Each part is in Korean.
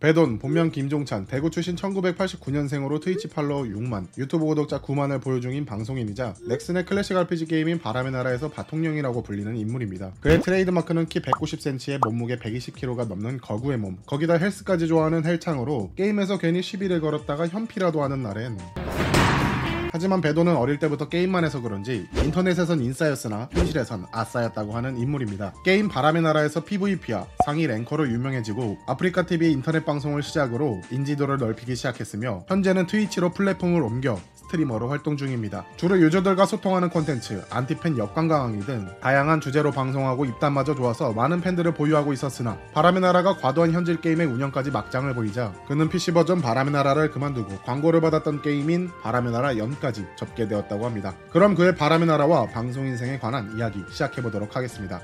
배돈 본명 김종찬 대구 출신 1989년생으로 트위치 팔로워 6만 유튜브 구독자 9만을 보유 중인 방송인이자 넥슨의 클래식 RPG 게임인 바람의 나라에서 바통령이라고 불리는 인물입니다. 그의 트레이드 마크는 키 190cm에 몸무게 120kg가 넘는 거구의 몸 거기다 헬스까지 좋아하는 헬창으로 게임에서 괜히 시비를 걸었다가 현피라도 하는 날엔 하지만 배돈은 어릴 때부터 게임만 해서 그런지 인터넷에선 인싸였으나 현실에선 아싸였다고 하는 인물입니다. 게임 바람의 나라에서 PVP와 상위 랭커로 유명해지고 아프리카 TV 인터넷 방송을 시작으로 인지도를 넓히기 시작했으며 현재는 트위치로 플랫폼을 옮겨 스트리머로 활동 중입니다. 주로 유저들과 소통하는 콘텐츠, 안티팬 역광 강의 등 다양한 주제로 방송하고 입담마저 좋아서 많은 팬들을 보유하고 있었으나 바람의 나라가 과도한 현질 게임의 운영까지 막장을 보이자 그는 PC 버전 바람의 나라를 그만두고 광고를 받았던 게임인 바람의 나라 연까지 접게 되었다고 합니다. 그럼 그의 바람의 나라와 방송 인생에 관한 이야기 시작해보도록 하겠습니다.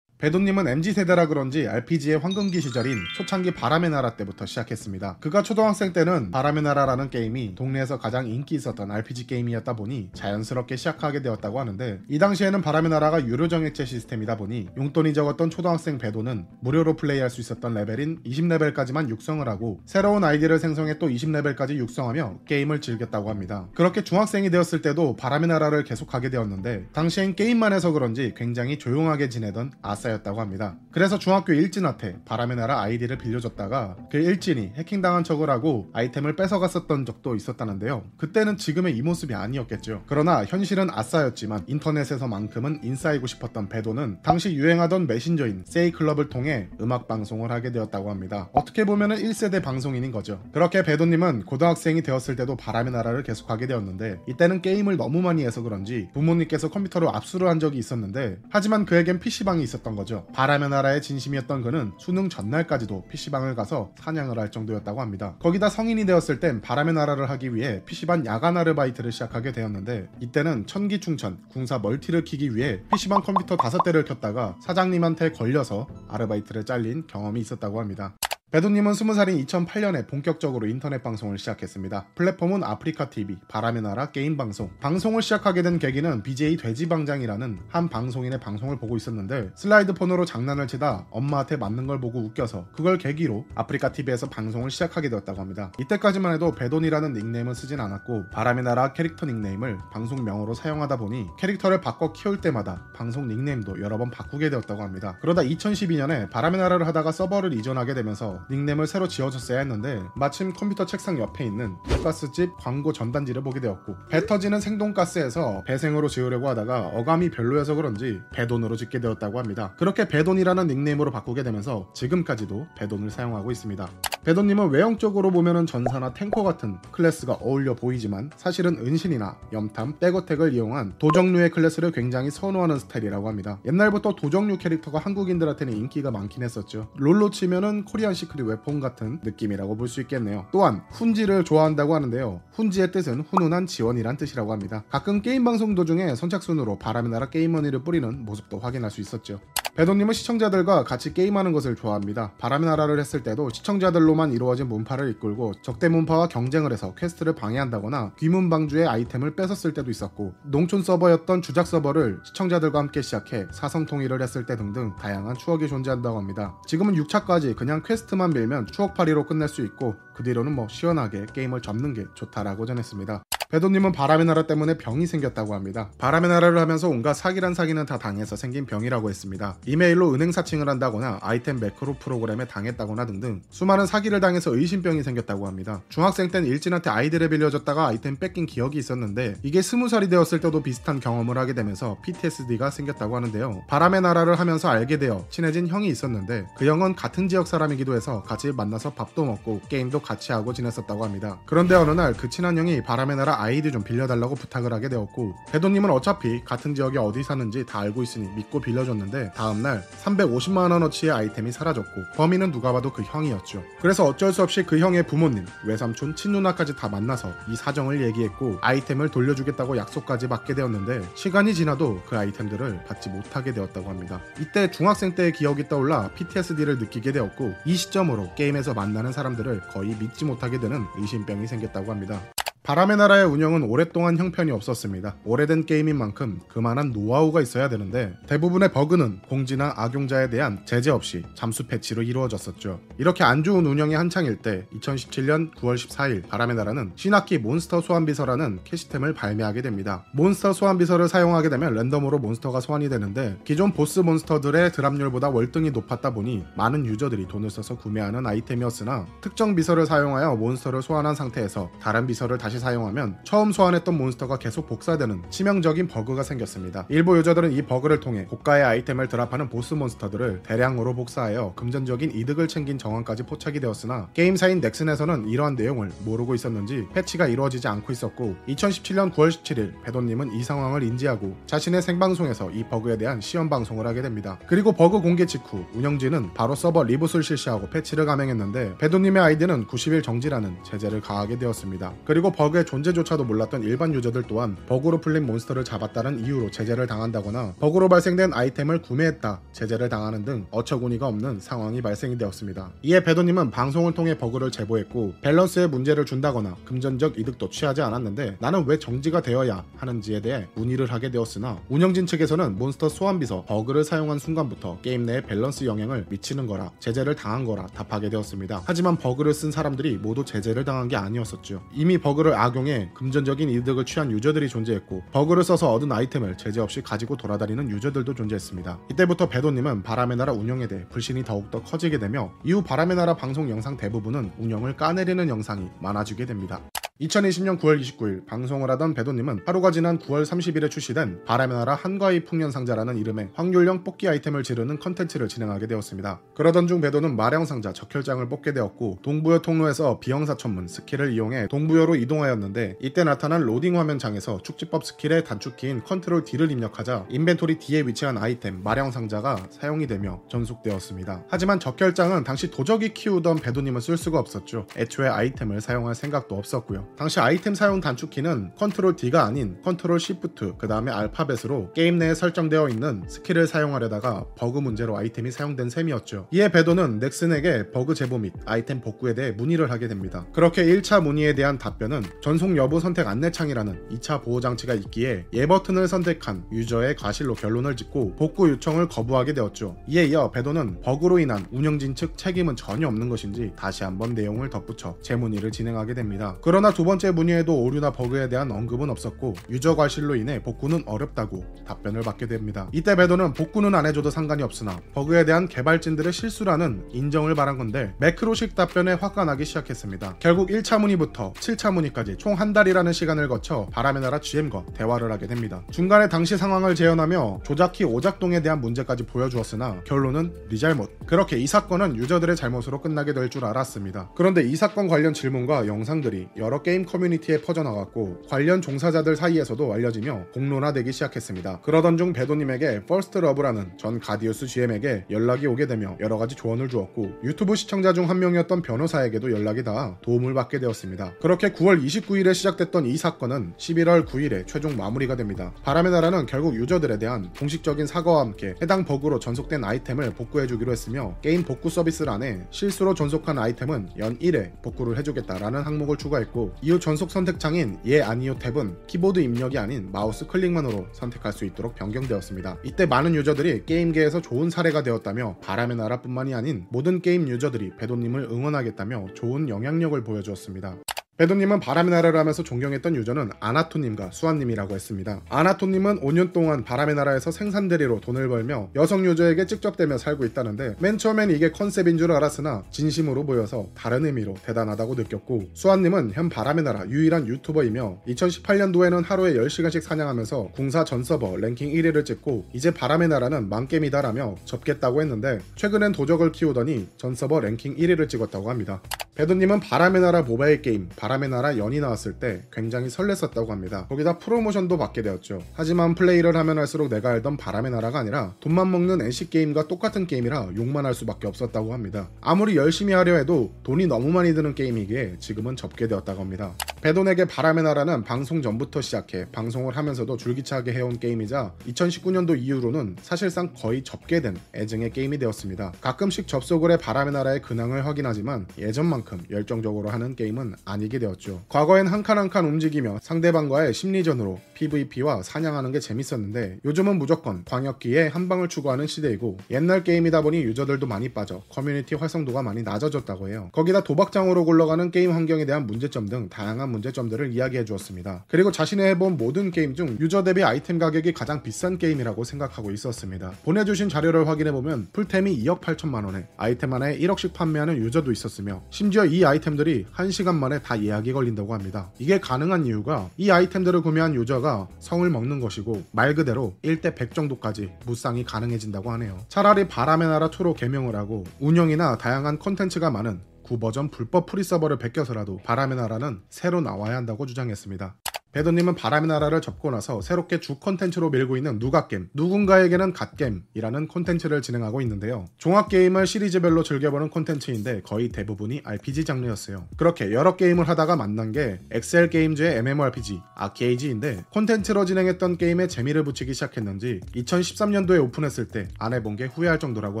배도님은 MZ세대라 그런지 RPG의 황금기 시절인 초창기 바람의 나라 때부터 시작했습니다. 그가 초등학생 때는 바람의 나라라는 게임이 동네에서 가장 인기 있었던 RPG 게임이었다 보니 자연스럽게 시작하게 되었다고 하는데 이 당시에는 바람의 나라가 유료 정액제 시스템이다 보니 용돈이 적었던 초등학생 배돈은 무료로 플레이할 수 있었던 레벨인 20레벨까지만 육성을 하고 새로운 아이디를 생성해 또 20레벨까지 육성하며 게임을 즐겼다고 합니다. 그렇게 중학생이 되었을 때도 바람의 나라를 계속하게 되었는데 당시엔 게임만 해서 그런지 굉장히 조용하게 지내던 아싸 박사였다고 합니다. 그래서 중학교 일진한테 바람의 나라 아이디를 빌려줬다가 그 일진이 해킹당한 척을 하고 아이템을 뺏어갔었던 적도 있었다는데요. 그때는 지금의 이 모습이 아니었겠죠. 그러나 현실은 아싸였지만 인터넷에서만큼은 인싸이고 싶었던 배돈은 당시 유행하던 메신저인 세이클럽을 통해 음악 방송을 하게 되었다고 합니다. 어떻게 보면 1세대 방송인인 거죠. 그렇게 배돈님은 고등학생이 되었을 때도 바람의 나라를 계속하게 되었는데 이때는 게임을 너무 많이 해서 그런지 부모님께서 컴퓨터를 압수를 한 적이 있었는데 하지만 그에겐 PC방이 있었던 거죠. 바람의 나라에 진심이었던 그는 수능 전날까지도 PC방을 가서 사냥을 할 정도였다고 합니다. 거기다 성인이 되었을 땐 바람의 나라를 하기 위해 PC방 야간 아르바이트를 시작하게 되었는데 이때는 천기충천, 궁사 멀티를 키기 위해 PC방 컴퓨터 5대를 켰다가 사장님한테 걸려서 아르바이트를 잘린 경험이 있었다고 합니다. 배돈님은 20살인 2008년에 본격적으로 인터넷 방송을 시작했습니다. 플랫폼은 아프리카 TV, 바람의 나라 게임 방송. 방송을 시작하게 된 계기는 BJ 돼지방장이라는 한 방송인의 방송을 보고 있었는데 슬라이드 폰으로 장난을 치다 엄마한테 맞는 걸 보고 웃겨서 그걸 계기로 아프리카 TV에서 방송을 시작하게 되었다고 합니다. 이때까지만 해도 배돈이라는 닉네임을 쓰진 않았고 바람의 나라 캐릭터 닉네임을 방송명으로 사용하다 보니 캐릭터를 바꿔 키울 때마다 방송 닉네임도 여러 번 바꾸게 되었다고 합니다. 그러다 2012년에 바람의 나라를 하다가 서버를 이전하게 되면서 닉네임을 새로 지어줬어야 했는데 마침 컴퓨터 책상 옆에 있는 돈가스집 광고 전단지를 보게 되었고 배 터지는 생돈가스에서 배생으로 지으려고 하다가 어감이 별로여서 그런지 배돈으로 짓게 되었다고 합니다. 그렇게 배돈이라는 닉네임으로 바꾸게 되면서 지금까지도 배돈을 사용하고 있습니다. 배돈님은 외형적으로 보면은 전사나 탱커 같은 클래스가 어울려 보이지만 사실은 은신이나 염탐, back attack을 이용한 도적류의 클래스를 굉장히 선호하는 스타일이라고 합니다. 옛날부터 도적류 캐릭터가 한국인들한테는 인기가 많긴 했었죠. 롤로 치면은 Korean secret weapon 같은 느낌이라고 볼 수 있겠네요. 또한 훈지를 좋아한다고 하는데요. 훈지의 뜻은 훈훈한 지원이란 뜻이라고 합니다. 가끔 게임 방송 도중에 선착순으로 바람의 나라 게임머니를 뿌리는 모습도 확인할 수 있었죠. 배돈님은 시청자들과 같이 게임하는 것을 좋아합니다. 바람의 나라를 했을 때도 시청자들로만 이루어진 문파를 이끌고 적대 문파와 경쟁을 해서 quest를 방해한다거나 귀문방주의 아이템을 뺏었을 때도 있었고 농촌 서버였던 주작 서버를 시청자들과 함께 시작해 사성 통일을 했을 때 등등 다양한 추억이 존재한다고 합니다. 지금은 6차까지 그냥 quest만 밀면 추억팔이로 끝낼 수 있고 그 뒤로는 뭐 시원하게 게임을 접는 게 좋다라고 전했습니다. 배돈님은 바람의 나라 때문에 병이 생겼다고 합니다. 바람의 나라를 하면서 온갖 사기란 사기는 다 당해서 생긴 병이라고 했습니다. 이메일로 은행 사칭을 한다거나 아이템 매크로 프로그램에 당했다거나 등등 수많은 사기를 당해서 의심병이 생겼다고 합니다. 중학생 땐 일진한테 아이디를 빌려줬다가 아이템 뺏긴 기억이 있었는데 이게 스무 살이 되었을 때도 비슷한 경험을 하게 되면서 PTSD가 생겼다고 하는데요. 바람의 나라를 하면서 알게 되어 친해진 형이 있었는데 그 형은 같은 지역 사람이기도 해서 같이 만나서 밥도 먹고 게임도 같이 하고 지냈었다고 합니다. 그런데 어느 날 그 친한 형이 바람의 나라 아이디 좀 빌려달라고 부탁을 하게 되었고 배도님은 어차피 같은 지역에 어디 사는지 다 알고 있으니 믿고 빌려줬는데 다음날 350만원어치의 아이템이 사라졌고 범인은 누가 봐도 그 형이었죠. 그래서 어쩔 수 없이 그 형의 부모님, 외삼촌, 친누나까지 다 만나서 이 사정을 얘기했고 아이템을 돌려주겠다고 약속까지 받게 되었는데 시간이 지나도 그 아이템들을 받지 못하게 되었다고 합니다. 이때 중학생 때의 기억이 떠올라 PTSD를 느끼게 되었고 이 시점으로 게임에서 만나는 사람들을 거의 믿지 못하게 되는 의심병이 생겼다고 합니다. 바람의 나라의 운영은 오랫동안 형편이 없었습니다. 오래된 게임인 만큼 그만한 노하우가 있어야 되는데 대부분의 버그는 공지나 악용자에 대한 제재 없이 잠수 패치로 이루어졌었죠. 이렇게 안 좋은 운영이 한창일 때 2017년 9월 14일 바람의 나라는 신학기 몬스터 소환 비서라는 캐시템을 발매하게 됩니다. 몬스터 소환 비서를 사용하게 되면 랜덤으로 몬스터가 소환이 되는데 기존 보스 몬스터들의 드랍률보다 월등히 높았다 보니 많은 유저들이 돈을 써서 구매하는 아이템이었으나 특정 비서를 사용하여 몬스터를 소환한 상태에서 다른 비서를 다시 다시 사용하면 처음 소환했던 몬스터가 계속 복사되는 치명적인 버그가 생겼습니다. 일부 유저들은 이 버그를 통해 고가의 아이템을 드랍하는 보스 몬스터들을 대량으로 복사하여 금전적인 이득을 챙긴 정황까지 포착이 되었으나 게임사인 넥슨에서는 이러한 내용을 모르고 있었는지 패치가 이루어지지 않고 있었고 2017년 9월 17일 배돈님은 이 상황을 인지하고 자신의 생방송에서 이 버그에 대한 시연 방송을 하게 됩니다. 그리고 버그 공개 직후 운영진은 바로 서버 reboot를 실시하고 패치를 감행했는데 배돈님의 아이디는 90일 정지라는 제재를 가하게 되었습니다. 그리고 버그의 존재조차도 몰랐던 일반 유저들 또한 버그로 풀린 몬스터를 잡았다는 이유로 제재를 당한다거나 버그로 발생된 아이템을 구매했다 제재를 당하는 등 어처구니가 없는 상황이 발생이 되었습니다. 이에 배돈님은 방송을 통해 버그를 제보했고 밸런스에 문제를 준다거나 금전적 이득도 취하지 않았는데 나는 왜 정지가 되어야 하는지에 대해 문의를 하게 되었으나 운영진 측에서는 몬스터 소환비서 버그를 사용한 순간부터 게임 내에 밸런스 영향을 미치는 거라 제재를 당한 거라 답하게 되었습니다. 하지만 버그를 쓴 사람들이 모두 제재를 당한 게 아니었었죠. 이미 버그를 악용해 금전적인 이득을 취한 유저들이 존재했고 버그를 써서 얻은 아이템을 제재 없이 가지고 돌아다니는 유저들도 존재했습니다. 이때부터 배돈님은 바람의 나라 운영에 대해 불신이 더욱더 커지게 되며 이후 바람의 나라 방송 영상 대부분은 운영을 까내리는 영상이 많아지게 됩니다. 2020년 9월 29일 방송을 하던 배돈님은 하루가 지난 9월 30일에 출시된 바람의 나라 한과의 풍년 상자라는 이름의 확률형 뽑기 아이템을 지르는 컨텐츠를 진행하게 되었습니다. 그러던 중 배돈은 마령 상자 적혈장을 뽑게 되었고 동부여 통로에서 비형사 천문 스킬을 이용해 동부여로 이동하였는데 이때 나타난 로딩 화면창에서 축지법 스킬의 단축키인 control D를 입력하자 inventory D에 위치한 아이템 마령 상자가 사용이 되며 귀속되었습니다. 하지만 적혈장은 당시 도적을 키우던 배돈님은 쓸 수가 없었죠. 애초에 아이템을 사용할 생각도 없었고요. 당시 아이템 사용 단축키는 control D가 아닌 control Shift 그 다음에 알파벳으로 게임 내에 설정되어 있는 스킬을 사용하려다가 버그 문제로 아이템이 사용된 셈이었죠. 이에 배돈은 넥슨에게 버그 제보 및 아이템 복구에 대해 문의를 하게 됩니다. 그렇게 1차 문의에 대한 답변은 전속 여부 선택 안내창이라는 2차 보호 장치가 있기에 예 버튼을 선택한 유저의 과실로 결론을 짓고 복구 요청을 거부하게 되었죠. 이에 이어 배돈은 버그로 인한 운영진 측 책임은 전혀 없는 것인지 다시 한번 내용을 덧붙여 재문의를 진행하게 됩니다. 그러나 두 번째 문의에도 오류나 버그에 대한 언급은 없었고 유저 과실로 인해 복구는 어렵다고 답변을 받게 됩니다. 이때 배돈은 복구는 안 해줘도 상관이 없으나 버그에 대한 개발진들의 실수라는 인정을 바란 건데 매크로식 답변에 화가 나기 시작했습니다. 결국 1차 문의부터 7차 문의까지 총 한 달이라는 시간을 거쳐 바람의 나라 GM과 대화를 하게 됩니다. 중간에 당시 상황을 재현하며 조작키 오작동에 대한 문제까지 보여주었으나 결론은 네 잘못. 그렇게 이 사건은 유저들의 잘못으로 끝나게 될 줄 알았습니다. 그런데 이 사건 관련 질문과 영상들이 여러 게임 커뮤니티에 퍼져나갔고 관련 종사자들 사이에서도 알려지며 공론화되기 시작했습니다. 그러던 중 배돈님에게 퍼스트 러브라는 전 가디우스 GM에게 연락이 오게 되며 여러 가지 조언을 주었고 유튜브 시청자 중 한 명이었던 변호사에게도 연락이 닿아 도움을 받게 되었습니다. 그렇게 9월 29일에 시작됐던 이 사건은 11월 9일에 최종 마무리가 됩니다. 바람의 나라는 결국 유저들에 대한 공식적인 사과와 함께 해당 버그로 전속된 아이템을 복구해주기로 했으며 게임 복구 서비스 란에 실수로 전속한 아이템은 연 1회 복구를 해주겠다라는 항목을 추가했고 이후 전속 선택창인 예 아니요 탭은 키보드 입력이 아닌 마우스 클릭만으로 선택할 수 있도록 변경되었습니다. 이때 많은 유저들이 게임계에서 좋은 사례가 되었다며 바람의 나라뿐만이 아닌 모든 게임 유저들이 배돈님을 응원하겠다며 좋은 영향력을 보여주었습니다. 배돈님은 바람의 나라를 하면서 존경했던 유저는 아나토님과 수아님이라고 했습니다. 아나토님은 5년 동안 바람의 나라에서 생산대리로 돈을 벌며 여성 유저에게 찝쩍대며 살고 있다는데 맨 처음엔 이게 컨셉인 줄 알았으나 진심으로 보여서 다른 의미로 대단하다고 느꼈고 수아님은 현 바람의 나라 유일한 유튜버이며 2018년도에는 하루에 10시간씩 사냥하면서 궁사 전 서버 랭킹 1위를 찍고 이제 바람의 나라는 망게임이다라며 접겠다고 했는데 최근엔 도적을 키우더니 전 서버 랭킹 1위를 찍었다고 합니다. 배도님은 바람의 나라 모바일 게임 바람의 나라 연이 나왔을 때 굉장히 설렜었다고 합니다. 거기다 프로모션도 받게 되었죠. 하지만 플레이를 하면 할수록 내가 알던 바람의 나라가 아니라 돈만 먹는 NC 게임과 똑같은 게임이라 욕만 할 수밖에 없었다고 합니다. 아무리 열심히 하려 해도 돈이 너무 많이 드는 게임이기에 지금은 접게 되었다고 합니다. 배돈에게 바람의 나라는 방송 전부터 시작해 방송을 하면서도 줄기차게 해온 게임이자 2019년도 이후로는 사실상 거의 접게 된 애증의 게임이 되었습니다. 가끔씩 접속을 해 바람의 나라의 근황을 확인하지만 예전만큼 열정적으로 하는 게임은 아니게 되었죠. 과거엔 한 칸 한 칸 움직이며 상대방과의 심리전으로 PVP와 사냥하는 게 재밌었는데 요즘은 무조건 광역기에 한 방을 추구하는 시대이고 옛날 게임이다 보니 유저들도 많이 빠져 커뮤니티 활성도가 많이 낮아졌다고 해요. 거기다 도박장으로 굴러가는 게임 환경에 대한 문제점 등 다양한 문제점들을 이야기해 주었습니다. 그리고 자신이 해본 모든 게임 중 유저 대비 아이템 가격이 가장 비싼 게임이라고 생각하고 있었습니다. 보내주신 자료를 확인해 보면 풀템이 2억 8천만 원에 아이템 하나에 1억씩 판매하는 유저도 있었으며 심지어 이 아이템들이 1시간 만에 다 예약이 걸린다고 합니다. 이게 가능한 이유가 이 아이템들을 구매한 유저가 성을 먹는 것이고 말 그대로 1대 100 정도까지 무쌍이 가능해진다고 하네요. 차라리 바람의 나라 2로 개명을 하고 운영이나 다양한 컨텐츠가 많은 9버전 불법 프리서버를 베껴서라도 바람의 나라는 새로 나와야 한다고 주장했습니다. 배돈님은 바람의 나라를 접고 나서 새롭게 주 콘텐츠로 밀고 있는 누가겜, 누군가에게는 갓겜이라는 콘텐츠를 진행하고 있는데요. 종합게임을 시리즈별로 즐겨보는 콘텐츠인데 거의 대부분이 RPG 장르였어요. 그렇게 여러 게임을 하다가 만난 게 엑스엘게임즈의 MMORPG, 아키에이지인데 콘텐츠로 진행했던 게임에 재미를 붙이기 시작했는지 2013년도에 오픈했을 때 안 해본 게 후회할 정도라고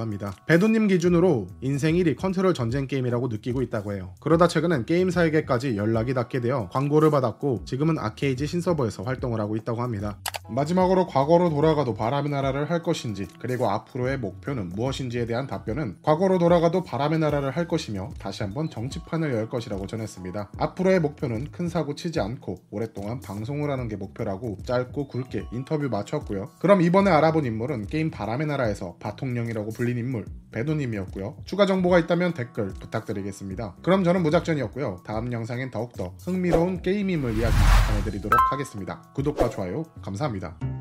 합니다. 배돈님 기준으로 인생 1위 컨트롤 전쟁 게임이라고 느끼고 있다고 해요. 그러다 최근엔 게임사에게까지 연락이 닿게 되어 광고를 받았고 지금은 아키에이지 신서버에서 활동을 하고 있다고 합니다. 마지막으로 과거로 돌아가도 바람의 나라를 할 것인지 그리고 앞으로의 목표는 무엇인지에 대한 답변은 과거로 돌아가도 바람의 나라를 할 것이며 다시 한번 정치판을 열 것이라고 전했습니다. 앞으로의 목표는 큰 사고 치지 않고 오랫동안 방송을 하는 게 목표라고 짧고 굵게 인터뷰 마쳤고요. 그럼 이번에 알아본 인물은 게임 바람의 나라에서 바통령이라고 불린 인물 배도님이었고요. 추가 정보가 있다면 댓글 부탁드리겠습니다. 그럼 저는 무작전이었고요. 다음 영상엔 더욱더 흥미로운 게임임을 이야기 전해 드리도록 하겠습니다. 구독과 좋아요 감사합니다.